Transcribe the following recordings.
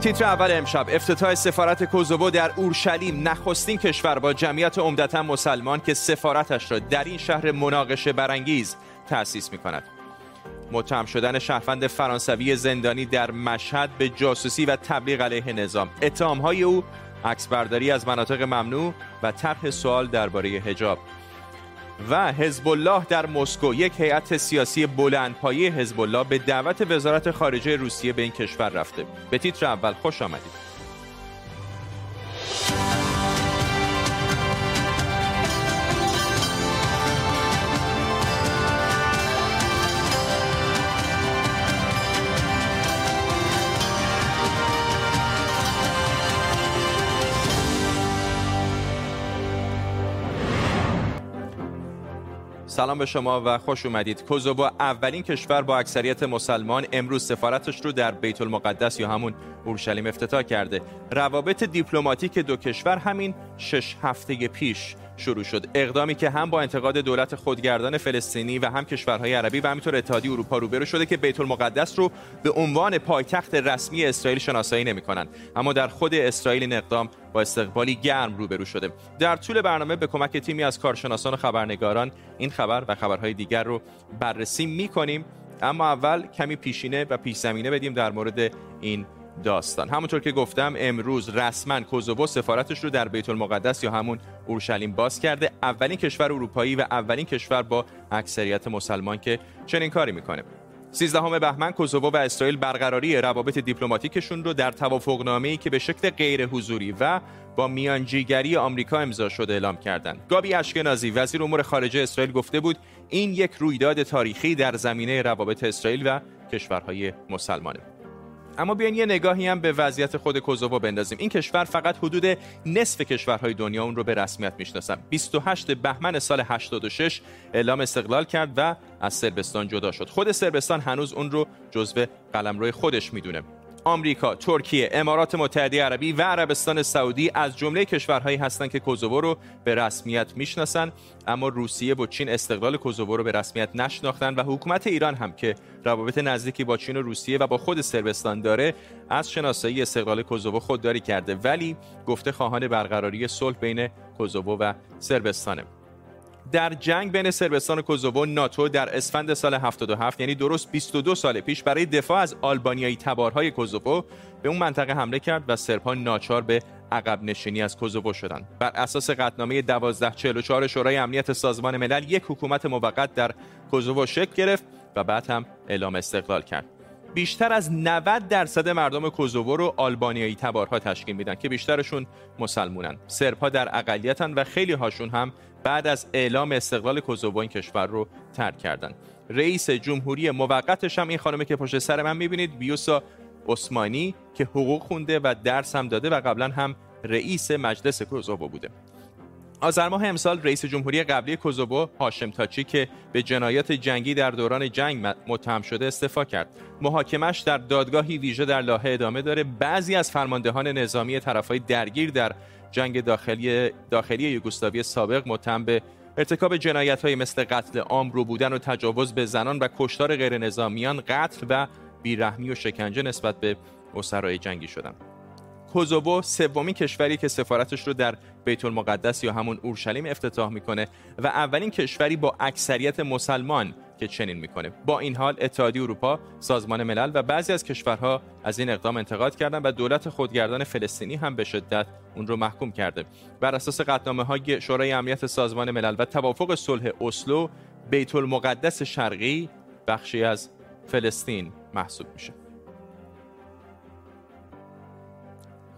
تیتر اول امشب. افتتاح سفارت کوزوو در اورشلیم. نخستین کشور با جمعیت عمدتا مسلمان که سفارتش را در این شهر مناقشه برانگیز تأسیس می کند. متهم شدن شهروند فرانسوی زندانی در مشهد به جاسوسی و تبلیغ علیه نظام. اتهامهای او عکسبرداری از مناطق ممنوع و طرح سوال درباره حجاب. و حزب الله در مسکو یک هیئت سیاسی بلندپایه حزب الله به دعوت وزارت خارجه روسیه به این کشور رفته. به تیتر اول خوش آمدید. سلام به شما و خوش اومدید. کوزوو اولین کشور با اکثریت مسلمان امروز سفارتش رو در بیت المقدس یا همون اورشلیم افتتاح کرده. روابط دیپلماتیک دو کشور همین شش هفته پیش شروع شد. اقدامی که هم با انتقاد دولت خودگردان فلسطینی و هم کشورهای عربی و همینطور اتحادیه اروپا روبرو شده که بیت المقدس رو به عنوان پایتخت رسمی اسرائیل شناسایی نمی‌کنند. اما در خود اسرائیل این اقدام با استقبالی گرم روبرو شده. در طول برنامه به کمک تیمی از کارشناسان و خبرنگاران این خبر و خبرهای دیگر رو بررسی می‌کنیم. اما اول کمی پیشینه و پیش زمینه بدیم در مورد این داستان همونطور که گفتم امروز رسما کوزوو سفارتش رو در بیت المقدس یا همون اورشلیم باز کرده اولین کشور اروپایی و اولین کشور با اکثریت مسلمان که چنین کاری می‌کنه 13 بهمن کوزوو و اسرائیل برقراری روابط دیپلماتیکشون رو در توافقنامه‌ای که به شکل غیر حضوری و با میانجیگری آمریکا امضا شده اعلام کردند. گابی اشکنازی وزیر امور خارجه اسرائیل گفته بود این یک رویداد تاریخی در زمینه روابط اسرائیل و کشورهای مسلمانه. اما بیاین یه نگاهی هم به وضعیت خود کوزوو بندازیم. این کشور فقط حدود نصف کشورهای دنیا اون رو به رسمیت می‌شناسن. 28 بهمن سال 86 اعلام استقلال کرد و از سربستان جدا شد. خود سربستان هنوز اون رو جزو قلمرو خودش می‌دونه. آمریکا، ترکیه، امارات متحده عربی و عربستان سعودی از جمله کشورهایی هستند که کوزوو رو به رسمیت می‌شناسند اما روسیه و چین استقلال کوزوو رو به رسمیت نشناختند و حکومت ایران هم که روابط نزدیکی با چین و روسیه و با خود سربستان داره از شناسایی استقلال کوزوو خودداری کرده. ولی گفته خواهان برقراری صلح بین کوزوو و سربستانه در جنگ بین سربستان و کوزوو ناتو در اسفند سال 77 یعنی درست 22 سال پیش برای دفاع از آلبانیایی تبارهای کوزوو به اون منطقه حمله کرد و سربها ناچار به عقب نشینی از کوزوو شدند. بر اساس قطعنامه 1244 شورای امنیت سازمان ملل یک حکومت موقت در کوزوو شکل گرفت و بعد هم اعلام استقلال کرد. بیشتر از 90 درصد مردم کوزوو رو آلبانیایی تبارها تشکیل میدن که بیشترشون مسلمونن سربها در اقلیتن و خیلی هاشون هم بعد از اعلام استقلال کوزوو این کشور رو ترک کردن. رئیس جمهوری موقتش هم این خانمه که پشت سر من می‌بینید بیوسا عثمانی که حقوق خونده و درس هم داده و قبلا هم رئیس مجلس کوزوو بوده. آذر ماه امسال رئیس جمهوری قبلی کوزوو هاشم تاچی که به جنایات جنگی در دوران جنگ متهم شده استعفا کرد. محاکمش در دادگاهی ویژه در لاهه ادامه داره. بعضی از فرماندهان نظامی طرفهای درگیر در جنگ داخلی داخلی یوگسلاوی سابق متهم به ارتکاب جنایت های مثل قتل عام رو بودن و تجاوز به زنان و کشتار غیر نظامیان قتل و بیرحمی و شکنجه نسبت به اسرای جنگی شدند. کوزوو سومین کشوری که سفارتش رو در بیت المقدس یا همون اورشلیم افتتاح می‌کنه و اولین کشوری با اکثریت مسلمان که چنین می‌کنه. با این حال اتحادیه اروپا سازمان ملل و بعضی از کشورها از این اقدام انتقاد کردند و دولت خودگردان فلسطینی هم به شدت اون رو محکوم کرده. بر اساس قطعنامه های شورای امنیت سازمان ملل و توافق صلح اسلو بیت المقدس شرقی بخشی از فلسطین محسوب میشه.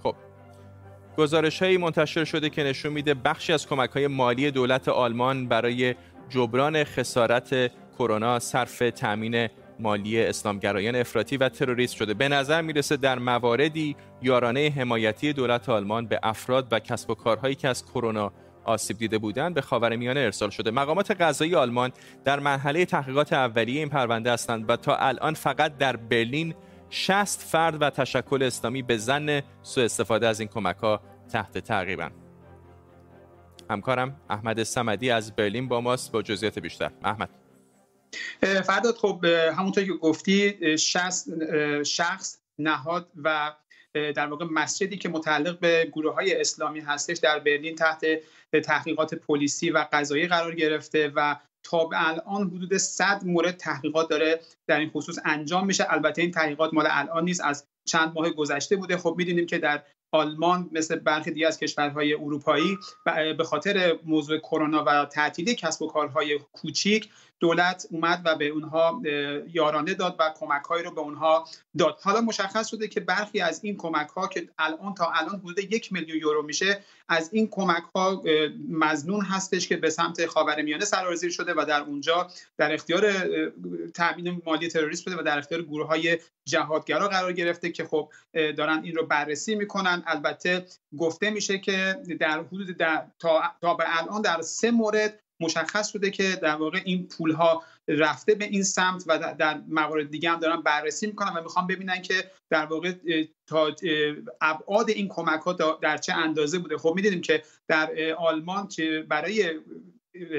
خب گزارش هایی منتشر شده که نشون میده بخشی از کمک های مالی دولت آلمان برای جبران خسارت کرونا صرف تامین مالی اسلامگرایان افراطی و تروریست شده. به نظر می‌رسه در مواردی یارانه حمایتی دولت آلمان به افراد و کسب و کارهایی که از کرونا آسیب دیده بودند به خاورمیانه ارسال شده. مقامات قضایی آلمان در مرحله تحقیقات اولیه این پرونده هستند و تا الان فقط در برلین 60 فرد و تشکل اسلامی به زن سوء استفاده از این کمک ها تحت تعقیبند. همکارم احمد سمدی از برلین با ماست با جزئیات بیشتر. احمد. فرداد خب همونطور که گفتی شخص نهاد و در واقع مسجدی که متعلق به گروه های اسلامی هستش در برلین تحت تحقیقات پلیسی و قضایی قرار گرفته و تا به الان حدود 100 مورد تحقیقات داره در این خصوص انجام میشه. البته این تحقیقات مال الان نیست از چند ماه گذشته بوده. خب می‌دونیم که در آلمان مثل برخی دیگه از کشورهای اروپایی به خاطر موضوع کرونا و تعطیلی کسب و کارهای کوچیک دولت اومد و به اونها یارانه داد و کمک رو به اونها داد. حالا مشخص شده که برخی از این کمک ها که الان تا الان حدود یک میلیون یورو میشه از این کمک ها مزنون هستش که به سمت خاورمیانه سرازیر شده و در اونجا در اختیار تامین مالی تروریست بوده و در اختیار گروه های جهادگرا قرار گرفته که خب دارن این رو بررسی می‌کنن. البته گفته میشه که در حدود در تا, تا به الان در سه مورد مشخص شده که در واقع این پول ها رفته به این سمت و در موارد دیگه هم دارن بررسی می‌کنن و می‌خوام ببینن که در واقع تا ابعاد این کمک ها در چه اندازه بوده. خب می‌دونیم که در آلمان که برای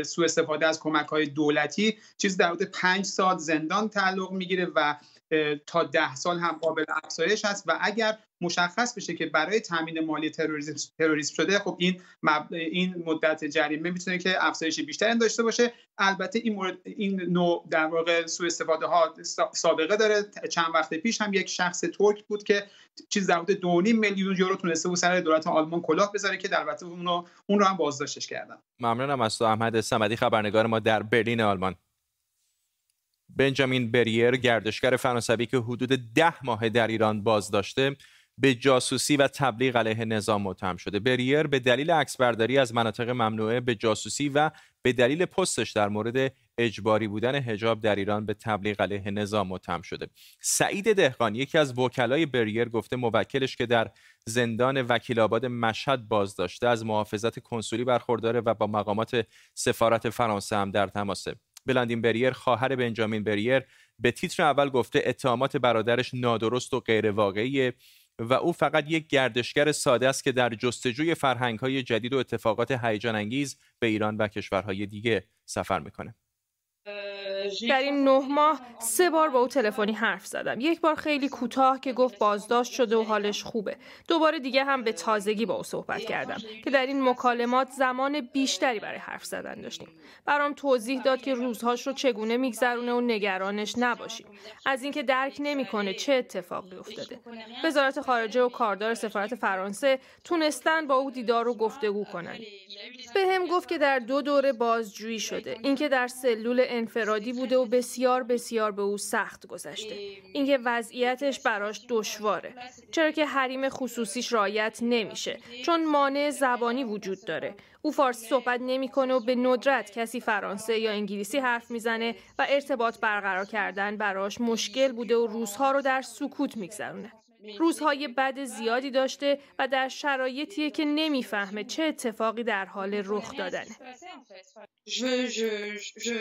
سوء استفاده از کمک های دولتی چیز در حدود پنج سال زندان تعلق می‌گیره و تا ده سال هم قابل افزایش هست و اگر مشخص بشه که برای تامین مالی تروریسم تروریسم شده خب این این مدت جریمه می‌تونه که افزایش بیشتری داشته باشه. البته این مورد این نوع در واقع سوء استفاده ها سابقه داره. چند وقت پیش هم یک شخص ترک بود که چیز در حدود 2.5 میلیون یورو تونسته بود سر دولت آلمان کلاه بذاره که البته اون رو اون رو هم بازداشتش کردن. ممنونم از تو احمد صمدی خبرنگار ما در برلین آلمان. بنجامین بریر گردشگر فرانسوی که حدود ده ماه در ایران بازداشته به جاسوسی و تبلیغ علیه نظام متهم شده. بریر به دلیل عکسبرداری از مناطق ممنوعه به جاسوسی و به دلیل پستش در مورد اجباری بودن حجاب در ایران به تبلیغ علیه نظام متهم شده. سعید دهقان یکی از وکلای بریر گفته موکلش که در زندان وکیل آباد مشهد بازداشته از محافظت کنسولی برخورداره و با مقامات سفارت فرانسه هم در تماسه بلاندین بریر خواهر بنجامین بریر به تیتر اول گفته اتهامات برادرش نادرست و غیر واقعیه و او فقط یک گردشگر ساده است که در جستجوی فرهنگ‌های جدید و اتفاقات هیجان انگیز به ایران و کشورهای دیگه سفر می‌کنه. در این نه ماه سه بار با او تلفنی حرف زدم. یک بار خیلی کوتاه که گفت بازداشت شده و حالش خوبه. دوباره دیگه هم به تازگی با او صحبت کردم که در این مکالمات زمان بیشتری برای حرف زدن داشتیم. برام توضیح داد که روزهاش رو چگونه میگذرونه و نگرانش نباشیم. از اینکه درک نمی‌کنه چه اتفاقی افتاده. وزارت خارجه و کاردار سفارت فرانسه تونستن با او دیدار و گفتگو کنن. به هم گفت که در دو دوره بازجویی شده. اینکه در سلول انفرادی بوده و بسیار بسیار به او سخت گذشته. اینکه وضعیتش براش دشواره. چرا که حریم خصوصیش رایت نمیشه. چون مانع زبانی وجود داره. او فارسی صحبت نمی‌کنه و به ندرت کسی فرانسه یا انگلیسی حرف می‌زنه و ارتباط برقرار کردن براش مشکل بوده و روزها رو در سکوت میگذرونه روزهای بد زیادی داشته و در شرایطیه که نمی‌فهمه چه اتفاقی در حال رخ دادنه.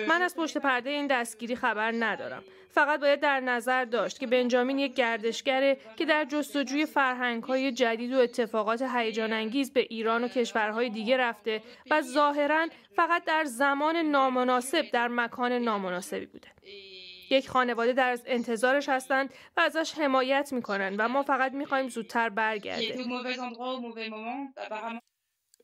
من از پشت پرده این دستگیری خبر ندارم. فقط باید در نظر داشت که بنجامین یک گردشگره که در جستجوی فرهنگهای جدید و اتفاقات هیجان انگیز به ایران و کشورهای دیگه رفته و ظاهرا فقط در زمان نامناسب در مکان نامناسبی بوده. یک خانواده در انتظارش هستند و ازش حمایت می‌کنن و ما فقط می‌خوایم زودتر برگرده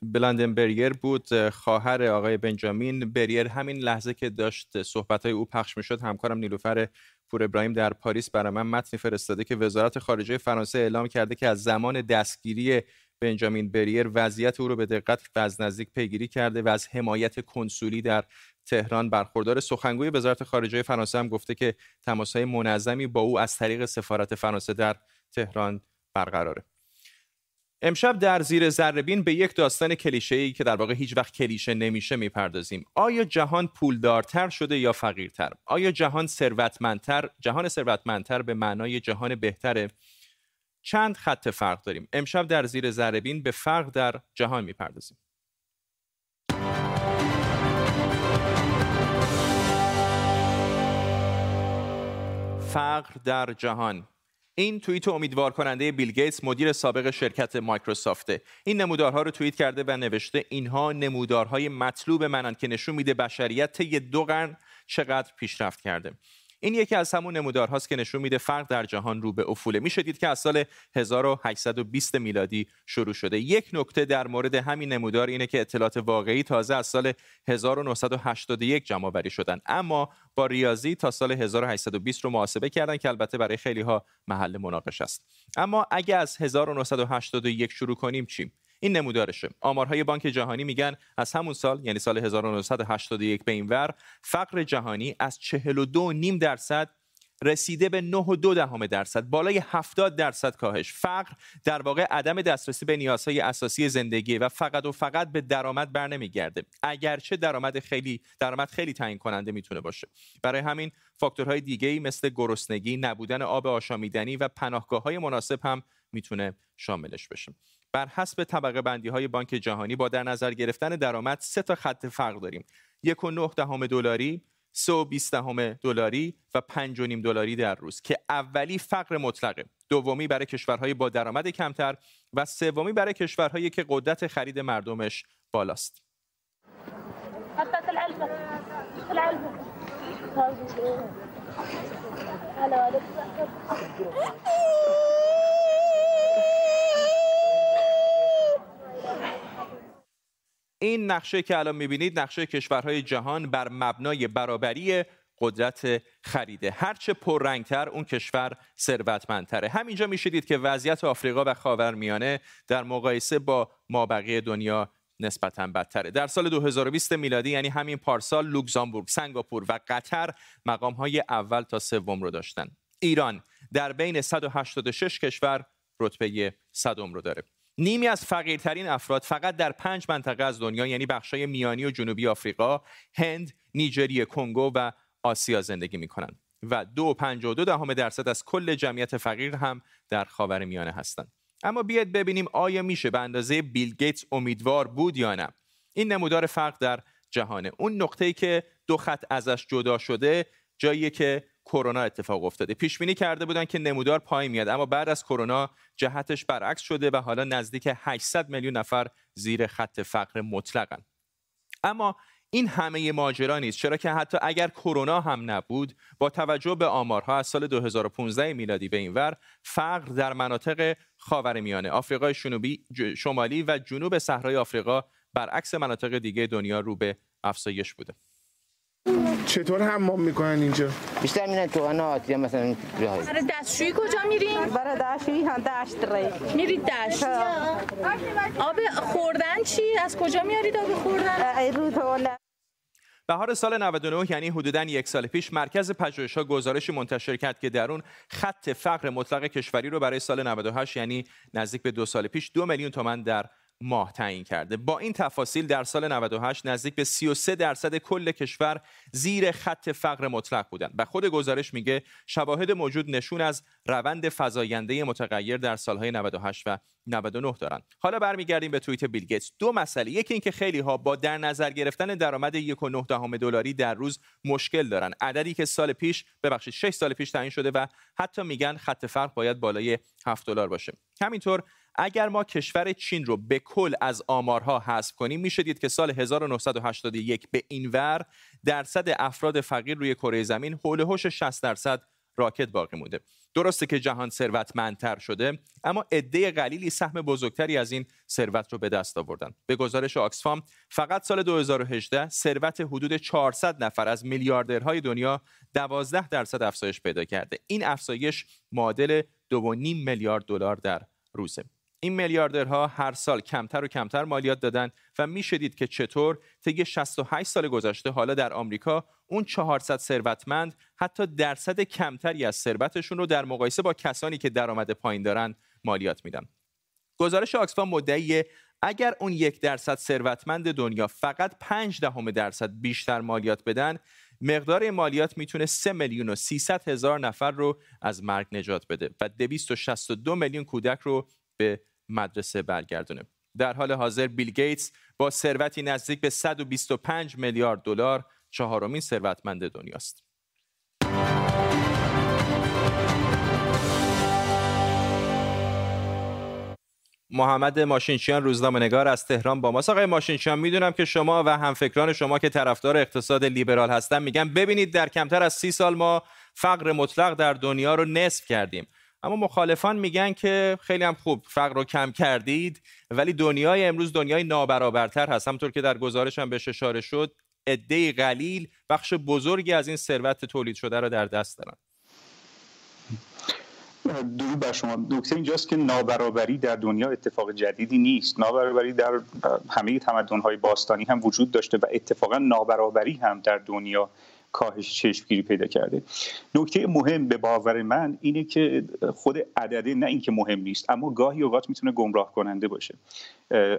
بلندن بریر بود خواهر آقای بنجامین. بریر همین لحظه که داشت صحبت های او پخش می‌شد همکارم نیلوفر پور ابراهیم در پاریس برای من متنی فرستاده که وزارت خارجه فرانسه اعلام کرده که از زمان دستگیری بنجامین بریر وضعیت او رو به دقت و از نزدیک پیگیری کرده و از حمایت کنسولی در تهران برخوردار سخنگوی وزارت خارجه فرانسه هم گفته که تماسهای منظمی با او از طریق سفارت فرانسه در تهران برقراره. امشب در زیر ذربین به یک داستان کلیشه‌ای که در واقع هیچ وقت کلیشه نمیشه می‌پردازیم. آیا جهان پولدارتر شده یا فقیرتر؟ آیا جهان ثروتمندتر؟ جهان ثروتمندتر به معنای جهان بهتره؟ چند خط فرق داریم. امشب در زیر ذربین به فرق در جهان می‌پردازیم. فقر در جهان. این توییت امیدوار کننده بیل گیتس مدیر سابق شرکت مایکروسافته. این نمودارها رو توییت کرده و نوشته اینها نمودارهای مطلوب منن که نشون میده بشریت طی دو قرن چقدر پیشرفت کرده. این یکی از همون نمودارهاست که نشون میده فرق در جهان رو به افوله. میشه دید که از سال 1820 میلادی شروع شده. یک نکته در مورد همین نمودار اینه که اطلاعات واقعی تازه از سال 1981 جمع آوری شدن. اما با ریاضی تا سال 1820 رو محاسبه کردن که البته برای خیلی ها محل مناقشه است. اما اگه از 1981 شروع کنیم چی این نمودارشه. آمارهای بانک جهانی میگن از همون سال یعنی سال 1981 به این ور فقر جهانی از 42.5 درصد رسیده به 9.2 دهم درصد بالای 70 درصد کاهش. فقر در واقع عدم دسترسی به نیازهای اساسی زندگی و فقط و فقط به درآمد بر نمیگرده. اگرچه درآمد خیلی درآمد خیلی تعیین کننده می‌تونه باشه. برای همین فاکتورهای دیگه مثل گرسنگی نبودن آب آشامیدنی و پناهگاه های مناسب هم می‌تونه شاملش بشه. بر حسب طبقه بندی های بانک جهانی با در نظر گرفتن درآمد سه تا خط فرق داریم. یک و نه دهم دلاری سه و بیست دهم دلاری و پنج و نیم دلاری در روز که اولی فقر مطلقه دومی برای کشورهای با درآمد کمتر و سومی برای کشورهایی که قدرت خرید مردمش بالاست. این نقشه که الان می‌بینید نقشه کشورهای جهان بر مبنای برابری قدرت خریده. هرچه پررنگتر اون کشور ثروتمندتره. همینجا می‌شدید که وضعیت آفریقا و خاورمیانه در مقایسه با مابقی دنیا نسبتا بدتره. در سال 2020 میلادی یعنی همین پارسال لوکزامبورگ سنگاپور و قطر مقام های اول تا سوم رو داشتن. ایران در بین 186 کشور رتبه صدم رو داره. نیمی از فقیرترین افراد فقط در پنج منطقه از دنیا یعنی بخشای میانی و جنوبی آفریقا، هند، نیجریه، کنگو و آسیا زندگی می کنند و دو دو دهم درصد از کل جمعیت فقیر هم در خاور میانه هستند. اما بیاید ببینیم آیا میشه به اندازه بیل گیتس امیدوار بود یا نه این نمودار فرق در جهانه اون نقطه‌ای که دو خط ازش جدا شده جایی که کرونا اتفاق افتاده. پیش بینی کرده بودن که نمودار پایین میاد اما بعد از کرونا جهتش برعکس شده و حالا نزدیک 800 میلیون نفر زیر خط فقر مطلقن. اما این همه ماجرا نیست چرا که حتی اگر کرونا هم نبود با توجه به آمارها از سال 2015 میلادی به اینور فقر در مناطق خاورمیانه آفریقای شمالی و جنوب صحرای آفریقا برعکس مناطق دیگه دنیا رو به افزایش بوده. چطور حمام می‌کنن اینجا؟ بیشتر میرن تو آتیا مثلا برای دستشویی کجا میرین برای دستشویی هم دشت ری. میرید دشت. آب خوردن چی؟ از کجا میارید آب خوردن؟ بهار سال 99 یعنی حدوداً یک سال پیش مرکز پژوهش‌ها گزارشی منتشر کرد که در اون خط فقر مطلق کشوری رو برای سال 98 یعنی نزدیک به دو سال پیش دو میلیون تومن در ماه تعیین کرده. با این تفاصیل در سال 98 نزدیک به 33 درصد کل کشور زیر خط فقر مطلق بودند و خود گزارش میگه شواهد موجود نشون از روند فزاینده متغیر در سالهای 98 و 99 دارن حالا برمیگردیم به توییت بیل گیتس. دو مسئله یکی اینکه خیلی ها با در نظر گرفتن درآمد 1.9 دهم دلاری در روز مشکل دارن عددی که سال پیش ببخشید 6 سال پیش تعیین شده و حتی میگن خط فقر باید بالای 7 دلار باشه. همینطور اگر ما کشور چین رو به کل از آمارها حذف کنیم میشه دید که سال 1981 به این ور درصد افراد فقیر روی کره زمین حول هوش 60 درصد راکت باقی مونده. درسته که جهان ثروتمندتر شده اما عده قلیلی سهم بزرگتری از این ثروت رو به دست آوردن. به گزارش آکسفام فقط سال 2018 ثروت حدود 400 نفر از میلیاردرهای دنیا 12 درصد افزایش پیدا کرده. این افزایش معادل 2.5 میلیارد دلار در روزه. این میلیاردرها هر سال کمتر و کمتر مالیات دادن و می‌شدید که چطور طی 68 سال گذشته حالا در آمریکا اون 400 ثروتمند حتی درصد کمتری از ثروتشون رو در مقایسه با کسانی که درآمد پایین دارن مالیات میدن. گزارش آکسفام مدعی اگر اون یک درصد ثروتمند دنیا فقط 5 دهم درصد بیشتر مالیات بدن مقدار مالیات می‌تونه 3 میلیون و 300 هزار نفر رو از مرگ نجات بده و 262 میلیون کودک رو به مدرسه برگردونه. در حال حاضر بیل گیتس با ثروتی نزدیک به 125 میلیارد دلار چهارمین ثروتمند دنیاست. محمد ماشینچیان روزنامه نگار از تهران با ماست. آقای ماشینچیان می‌دونم که شما و همفکران شما که طرفدار اقتصاد لیبرال هستن میگن ببینید در کمتر از سی سال ما فقر مطلق در دنیا رو نصف کردیم. اما مخالفان میگن که خیلی هم خوب فقر رو کم کردید ولی دنیای امروز دنیای نابرابرتر هست. همونطور که در گزارش هم بهش اشاره شد عده قلیل بخش بزرگی از این ثروت تولید شده را در دست دارن. درود بر شما. نکته اینجاست که نابرابری در دنیا اتفاق جدیدی نیست. نابرابری در همه تمدن‌های باستانی هم وجود داشته و اتفاقا نابرابری هم در دنیا کاهش چشمگیری پیدا کرده. نکته مهم به باور من اینه که خود عدده نه اینکه مهم نیست اما گاهی اوقات می‌تونه گمراه کننده باشه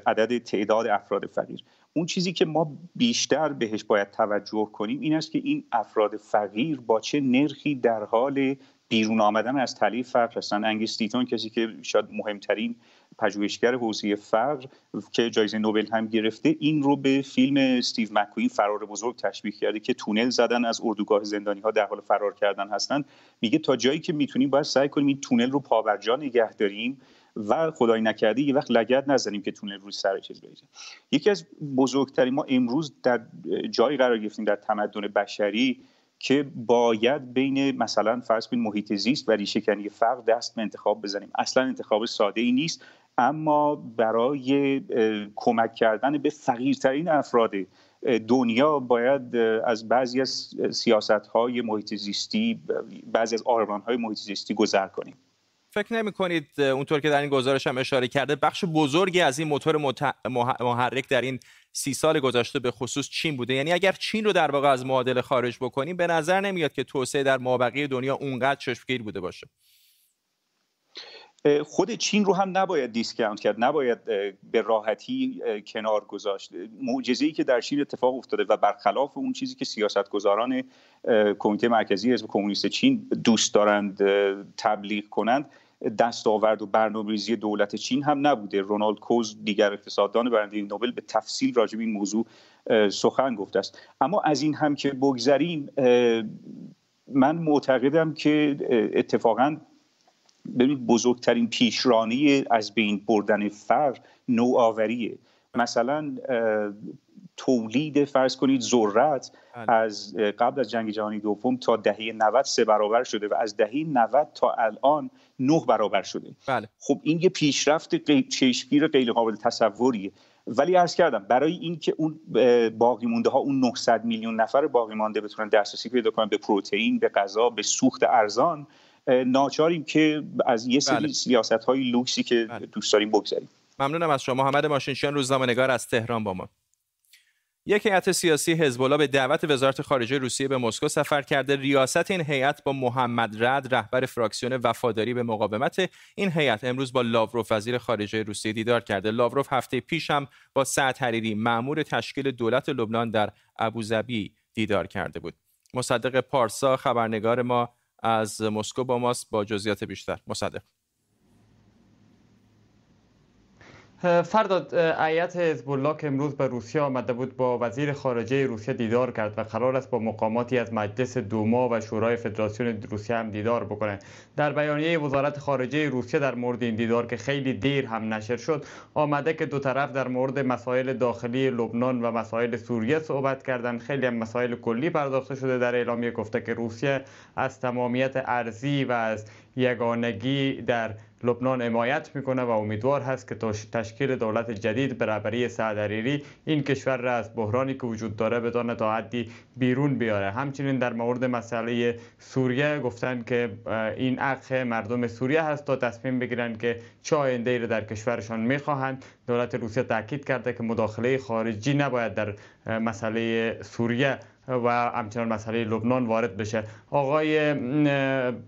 عدد تعداد افراد فقیر. اون چیزی که ما بیشتر بهش باید توجه کنیم این است که این افراد فقیر با چه نرخی در حال بیرون آمدن از تله فقر هستن انگستیتون کسی که شاید مهمترین پژوهشگر حوزه فقر که جایزه نوبل هم گرفته این رو به فیلم استیو مکوین فرار بزرگ تشبیه کرده که تونل زدن از اردوگاه زندانی ها در حال فرار کردن هستن میگه تا جایی که می‌تونیم باید سعی کنیم این تونل رو پاورجا نگه داریم و خدای نکرده یه وقت لگد نزنیم که تونل روی سر چیز بریزه. یکی از بزرگترین ما امروز در جایی قرار گرفتیم در تمدن بشری که باید بین مثلا فرض کنید محیط زیست و ریشهکنی فرق دست به انتخاب بزنیم. اصلا انتخاب ساده ای نیست. اما برای کمک کردن به فقیرترین افراد دنیا باید از بعضی از سیاست های محیط زیستی بعضی از آرمان های محیط زیستی گذر کنیم. فکر نمی کنید اونطور که در این گزارش هم اشاره کرده بخش بزرگی از این موتور محرک در این سی سال گذشته به خصوص چین بوده؟ یعنی اگر چین رو در واقع از معادله خارج بکنیم به نظر نمیاد که توسعه در مابقی دنیا اونقدر چشمگیر بوده باشه. خود چین رو هم نباید discount کرد نباید به راحتی کنار گذاشت. معجزه‌ای که در چین اتفاق افتاده و برخلاف اون چیزی که سیاستگذاران کمیته مرکزی حزب کمونیست چین دوست دارند تبلیغ کنند دستاورد و برنامه‌ریزی دولت چین هم نبوده. رونالد کوز دیگر اقتصاددان برنده نوبل به تفصیل راجع به این موضوع سخن گفته است. اما از این هم که بگذریم من معتقدم که اتفاقا ببینید بزرگترین پیشرانی از بین بردن فقر نوآوریه مثلا تولید فرض کنید ذرت بله. از قبل از جنگ جهانی دوم تا دهه 90 سه برابر شده و از دهه 90 تا الان نه برابر شده بله. خب این یه پیشرفت چشمگیر غیر قابل تصوریه ولی عرض کردم برای اینکه اون باقی مونده ها اون 900 میلیون نفر باقی مانده بتونن دسترسی پیدا کنن به پروتئین به غذا به سوخت ارزان ناچاریم که از یه سری بله. سیاست های لوکسی که بله. دوست داریم بگذاریم. ممنونم از شما. محمد ماشینشیان روزنامه‌نگار از تهران با ما. یک هیئت سیاسی حزب به دعوت وزارت خارجه روسیه به مسکو سفر کرده. ریاست این هیئت با محمد رد رهبر فراکسیون وفاداری به مقاومت این هیئت امروز با لاوروف وزیر خارجه روسیه دیدار کرده. لاوروف هفته پیش هم با سعد حریری مأمور تشکیل دولت لبنان در ابوظبی دیدار کرده بود. مصدق پارسا خبرنگار ما از مسکو با ماست با جزئیات بیشتر. مصدق. فرداد ایت حزب الله که امروز به روسیه آمده بود با وزیر خارجه روسیه دیدار کرد و قرار است با مقاماتی از مجلس دوما و شورای فدراسیون روسیه هم دیدار بکنه در بیانیه وزارت خارجه روسیه در مورد این دیدار که خیلی دیر هم نشر شد آمده که دو طرف در مورد مسائل داخلی لبنان و مسائل سوریه صحبت کردن خیلی هم مسائل کلی پرداخته شده در اعلامیه گفته که روسیه از تمامیت ارزی و از یگانگی در لبنان حمایت می‌کنه و امیدوار هست که تشکیل دولت جدید به رهبری سعد این کشور را از بحرانی که وجود داره بدانه تا حدی بیرون بیاره. همچنین در مورد مسئله سوریه گفتن که این حق مردم سوریه هست تا تصمیم بگیرن که چه آینده را در کشورشان می‌خواهند. دولت روسیه تاکید کرده که مداخله خارجی نباید در مسئله سوریه و همچنان مسئله لبنان وارد بشه. آقای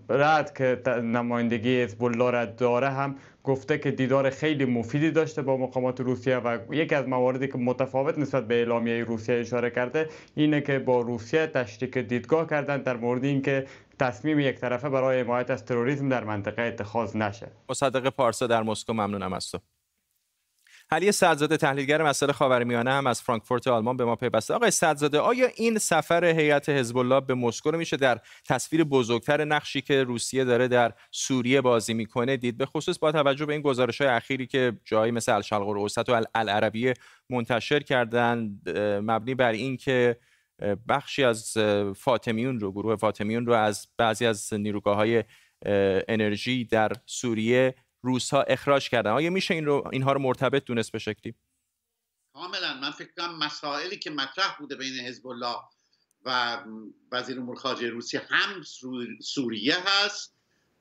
رد که نمایندگی حزب الله را داره هم گفته که دیدار خیلی مفیدی داشته با مقامات روسیه و یکی از مواردی که متفاوت نسبت به اعلامیه روسیه اشاره کرده اینه که با روسیه تشریک دیدگاه کردن در مورد اینکه تصمیم یک طرفه برای حمایت از تروریسم در منطقه اتخاذ نشه. مصدق پارسا در مسکو ممنونم از تو. علی صدزاده تحلیلگر مسائل خاورمیانه هم از فرانکفورت آلمان به ما پیوسته. آقای صدزاده آیا این سفر هیئت حزب الله به مسکو رو میشه در تصویر بزرگتر نقشی که روسیه داره در سوریه بازی می‌کنه دید؟ به خصوص با توجه به این گزارش های اخیری که جایی مثل الشرق الاوسط و العربیه منتشر کردن مبنی بر اینکه بخشی از فاطمیون رو گروه فاطمیون رو از بعضی از نیروگاه های انرژی در سوریه روس ها اخراج کردن. آیا میشه این رو اینها رو مرتبط دونست به شکلی؟ کاملا. من فکر کنم مسائلی که مطرح بوده بین حزب الله و وزیر امور خارجه روسیه هم سوریه هست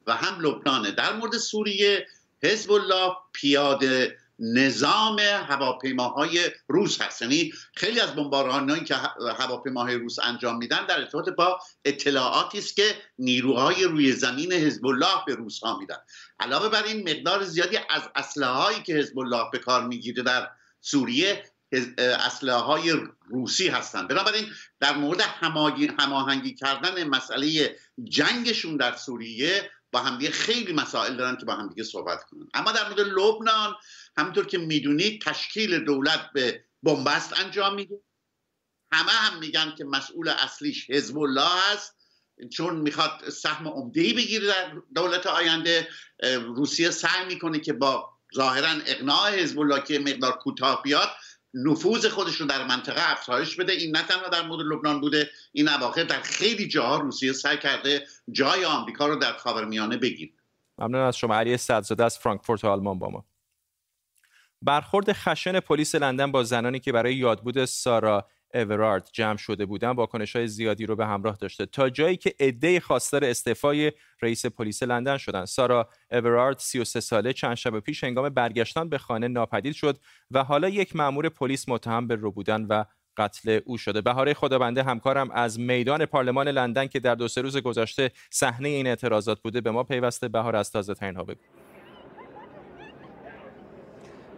و هم لبنانه. در مورد سوریه حزب الله پیاده نظام هواپیماهای روس هست. یعنی خیلی از بمبارانهایی که هواپیماهای روس انجام میدن در ارتباط با اطلاعاتی است که نیروهای روی زمین حزب الله به روس ها میدن. علاوه بر این مقدار زیادی از اسلحه هایی که حزب الله به کار می‌گیره در سوریه اسلحه های روسی هستند بنابراین در مورد هماهنگی کردن مسئله جنگشون در سوریه با همدیگه خیلی مسائل دارن که با همدیگه صحبت کنن. اما در مورد لبنان همونطور که می‌دونید تشکیل دولت به بنبست انجام میده. همه هم میگن که مسئول اصلیش حزب الله هست چون می‌خواد سهم عمده بگیره در دولت آینده. روسیه سعی می‌کنه که با ظاهرا اقناع حزب الله که مقدار کوتاه بیاد نفوذ خودش رو در منطقه افزایش بده. این نه تنها در مورد لبنان بوده این اواخر در خیلی جاها روسیه سعی کرده جای آمریکا رو در خاورمیانه بگیره. ممنون از شما. علی صدزاده از فرانکفورت آلمان با ما. برخورد خشن پلیس لندن با زنانی که برای یادبود سارا اورارد جمع شده بودن واکنش های زیادی رو به همراه داشته. تا جایی که عده خواستار استعفای رئیس پلیس لندن شدند سارا اورارد 33 ساله چند شب پیش هنگام برگشتن به خانه ناپدید شد و حالا یک مأمور پلیس متهم به رو بودن و قتل او شده. بهاره خدابنده همکارم از میدان پارلمان لندن که در دو سه روز گذشته صحنه این اعتراضات بوده به ما پیوسته. بهار از تازه ترین ها بگو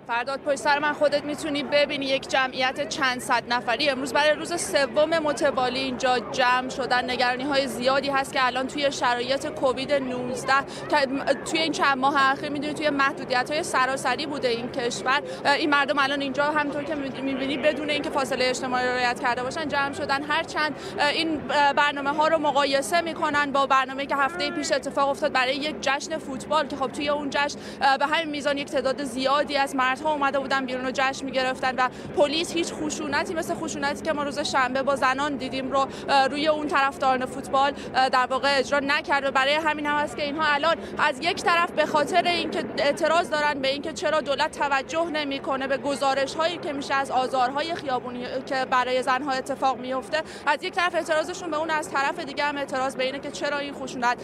فرداد پشت سر من خودت می‌تونی ببینی یک جمعیت چند صد نفری. امروز برای روز سوم متوالی اینجا جمع شدن. نگرانی های زیادی هست که الان توی شرایط کووید 19 که توی این چند ماه اخیر می‌دونی توی محدودیت های سراسری بوده این کشور. این مردم الان اینجا همطور که می‌بینی بدون اینکه فاصله اجتماعی رعایت کرده باشن جمع شدن. هرچند این برنامه ها رو مقایسه می‌کنن با برنامه که هفته پیش اتفاق افتاد برای یک جشن فوتبال که خب توی اون جشن به همین میزان یک تعداد زیادی از مرد ها اومده بودن بیرون و جشن می‌گرفتن و پلیس هیچ خشونتی مثل خشونتی که ما روز شنبه با زنان دیدیم رو روی اون طرفداران فوتبال در واقع اجرا نکرد و برای همین هم هست که اینها الان از یک طرف به خاطر اینکه اعتراض دارن به اینکه چرا دولت توجه نمی‌کنه به گزارش هایی که میشه از آزارهای خیابونی که برای زنها اتفاق میفته از یک طرف اعتراضشون به اون از طرف دیگه هم اعتراض به اینه که چرا این خشونت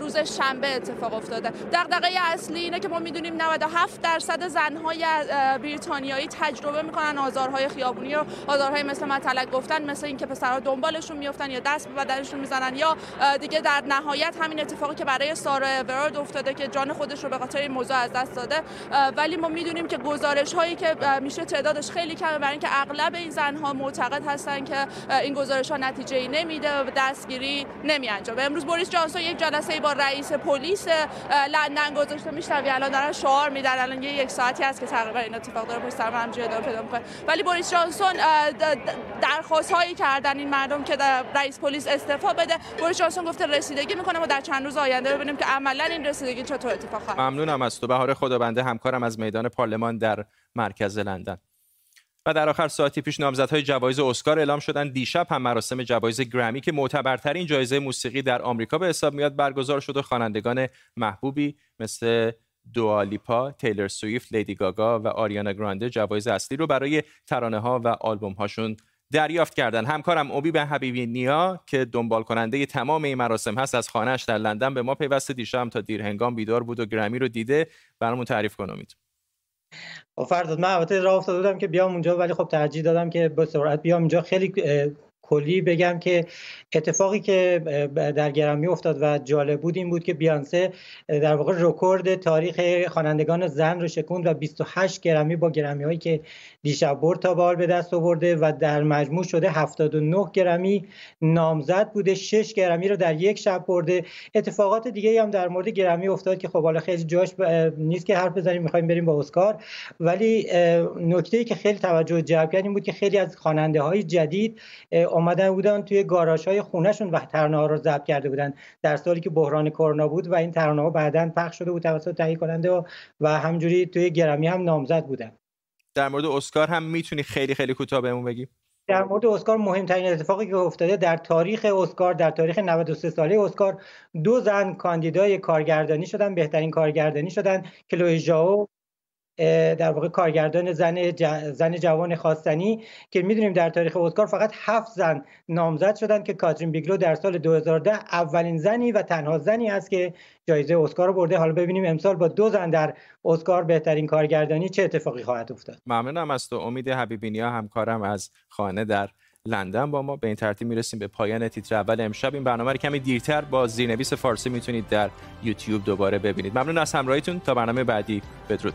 روز شنبه اتفاق افتاده. دغدغه اصلی اینه که ما می‌دونیم 97 درصد زنهای بریتانیایی تجربه می‌کنن آزارهای خیابونی رو آزارهای مثل مطلق گفتن مثل اینکه پسرها دنبالشون میفتن یا دست به بدنشون می‌زنن یا دیگه در نهایت همین اتفاقی که برای سارا اورارد افتاده که جان خودش رو به خاطر این موضوع از دست داده. ولی ما می‌دونیم که گزارش هایی که میشه تعدادش خیلی کمه برای اینکه اغلب این زنها معتقد هستن که این گزارش ها نتیجه ای نمیده و دستگیری نمی انجامه امروز بوریس جانسون یک جلسه با رئیس پلیس لندن گذاشته. میشنوی؟ الان دارن شعار میدن. الان یک ساعتی هست که تقریبا این اتفاق داره پشت سر من ادامه پیدا می‌کنه. ولی بوریس جانسون درخواست هایی کردن این مردم که در رئیس پلیس استعفا بده. بوریس جانسون گفته رسیدگی می‌کنه و در چند روز آینده ببینیم که عملا این رسیدگی چطور اتفاق خواهد ممنونم از تو. بهار خدابنده همکارم از میدان پارلمان در مرکز لندن. و در آخر ساعتی پیش نامزدهای جوایز اسکار اعلام شدن. دیشب هم مراسم جوایز گرمی که معتبرترین جایزه موسیقی در آمریکا به حساب میاد برگزار شد و خوانندگان محبوبی مثل دوالیپا، تیلر سویفت، لیدی گاگا و آریانا گرانده جوایز اصلی رو برای ترانه ها و آلبوم هاشون دریافت کردن. همکارم اوبی به حبیبی نیا که دنبال کننده تمام این مراسم هست از خانهش در لندن به ما پیوسته. دیشب تا دیر هنگام بیدار بود و گرمی رو دیده. برامون تعریف کن امید. فرداد من البته راه افتاده بودم که بیام اونجا ولی خب ترجیح دادم که به سرعت بیام اینجا خیلی کلی بگم که اتفاقی که در گرمی افتاد و جالب بود این بود که بیانسه در واقع رکورد تاریخ خوانندگان زن رو شکوند و 28 گرمی با گرمی هایی که دیشب برد تا بال به دست آورده و در مجموع شده 79 گرمی نامزد بوده. 6 گرمی رو در یک شب برده. اتفاقات دیگه هم در مورد گرمی افتاد که خب حالا خیلی جاش نیست که حرف بزنیم می‌خوایم بریم با اسکار. ولی نکته ای که خیلی توجه جلب کرد این بود که خیلی از خواننده های جدید اومدن بودن توی گاراژ های خونهشون و ترانه ها رو ضبط کرده بودن. در سالی که بحران کرونا بود و این ترانه ها بعدا پخش شده بود توسط تهیه کننده و همجوری توی گرمی هم نامزد بودن. در مورد اسکار هم می‌تونی خیلی خیلی کوتاه بهمون بگی؟ در مورد اسکار مهمترین اتفاقی که افتاده در تاریخ اسکار در تاریخ 93 ساله اسکار دو زن کاندیدای کارگردانی شدن بهترین کارگردانی شدن کلوی ژائو در واقع کارگردان زن زن جوان خواستنی که می‌دونیم در تاریخ اسکار فقط هفت زن نامزد شدن که کاترین بیگلو در سال 2010 اولین زنی و تنها زنی است که جایزه اسکار رو برده. حالا ببینیم امسال با دو زن در اسکار بهترین کارگردانی چه اتفاقی خواهد افتاد. ممنونم از تو. امید حبیبینیا همکارم از خانه در لندن با ما. به این ترتیب می‌رسیم به پایان تیتر اول امشب. این برنامه رو کمی دیرتر با زیرنویس فارسی می‌تونید در یوتیوب دوباره ببینید. ممنون از همراهیتون. تا برنامه بعدی. بدرود.